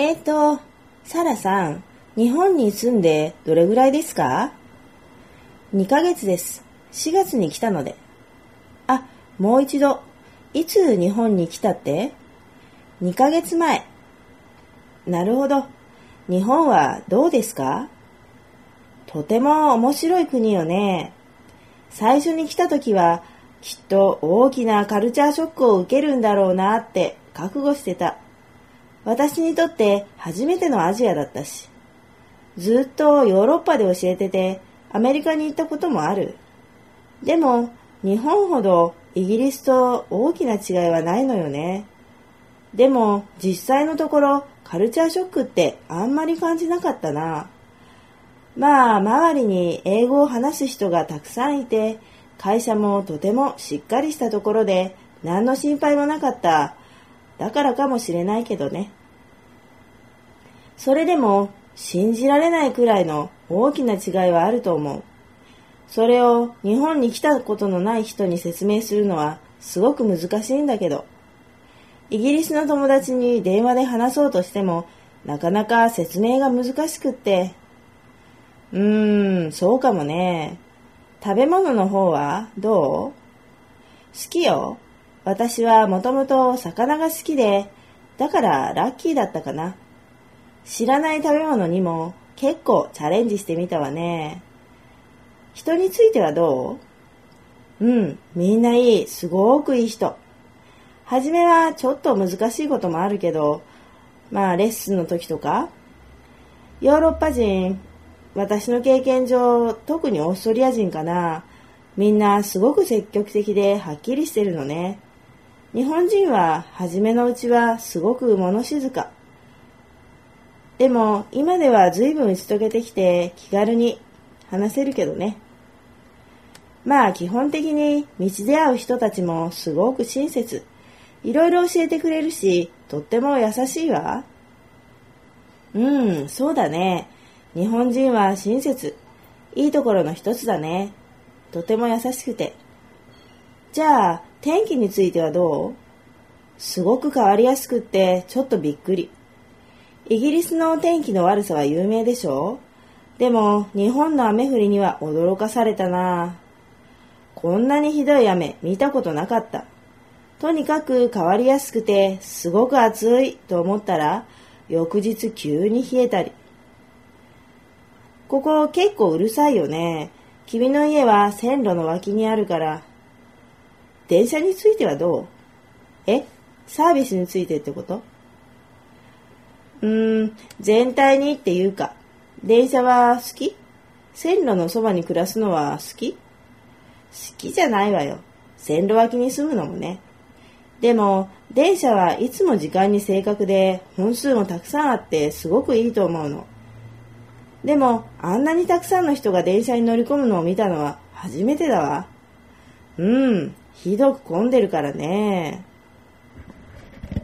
えっ、と、サラさん、日本に住んでどれぐらいですか ?2 ヶ月です。4月に来たので。あ、もう一度。いつ日本に来たって ?2 ヶ月前。なるほど。日本はどうですか？とても面白い国よね。最初に来た時はきっと大きなカルチャーショックを受けるんだろうなって覚悟してた。私にとって初めてのアジアだったし。ずっとヨーロッパで教えててアメリカに行ったこともある。でも日本ほどイギリスと大きな違いはないのよね。でも実際のところカルチャーショックってあんまり感じなかったな。まあ周りに英語を話す人がたくさんいて会社もとてもしっかりしたところで何の心配もなかった。だからかもしれないけどね。それでも信じられないくらいの大きな違いはあると思う。それを日本に来たことのない人に説明するのはすごく難しいんだけど。イギリスの友達に電話で話そうとしてもなかなか説明が難しくって。うーん、そうかもね。食べ物の方はどう？好きよ。私はもともと魚が好きで、だからラッキーだったかな。知らない食べ物にも結構チャレンジしてみたわね。人についてはどう？うん、みんないい、すごくいい人。はじめはちょっと難しいこともあるけど、まあレッスンの時とか、ヨーロッパ人、私の経験上、特にオーストリア人かな、みんなすごく積極的ではっきりしてるのね。日本人は初めのうちはすごく物静か。でも今では随分打ち解けてきて気軽に話せるけどね。まあ基本的に道で会う人たちもすごく親切。いろいろ教えてくれるし、とっても優しいわ。うん、そうだね。日本人は親切。いいところの一つだね。とても優しくて。じゃあ、天気についてはどう？すごく変わりやすくって、ちょっとびっくり。イギリスの天気の悪さは有名でしょ？でも、日本の雨降りには驚かされたなこんなにひどい雨見たことなかった。とにかく変わりやすくて、すごく暑いと思ったら、翌日急に冷えたり。ここ結構うるさいよね。君の家は線路の脇にあるから。電車についてはどう？え？サービスについてってこと？うーん、全体にっていうか、電車は好き？線路のそばに暮らすのは好き？好きじゃないわよ。線路脇に住むのもね。でも、電車はいつも時間に正確で、本数もたくさんあってすごくいいと思うの。でも、あんなにたくさんの人が電車に乗り込むのを見たのは初めてだわ。うん、ひどく混んでるからね。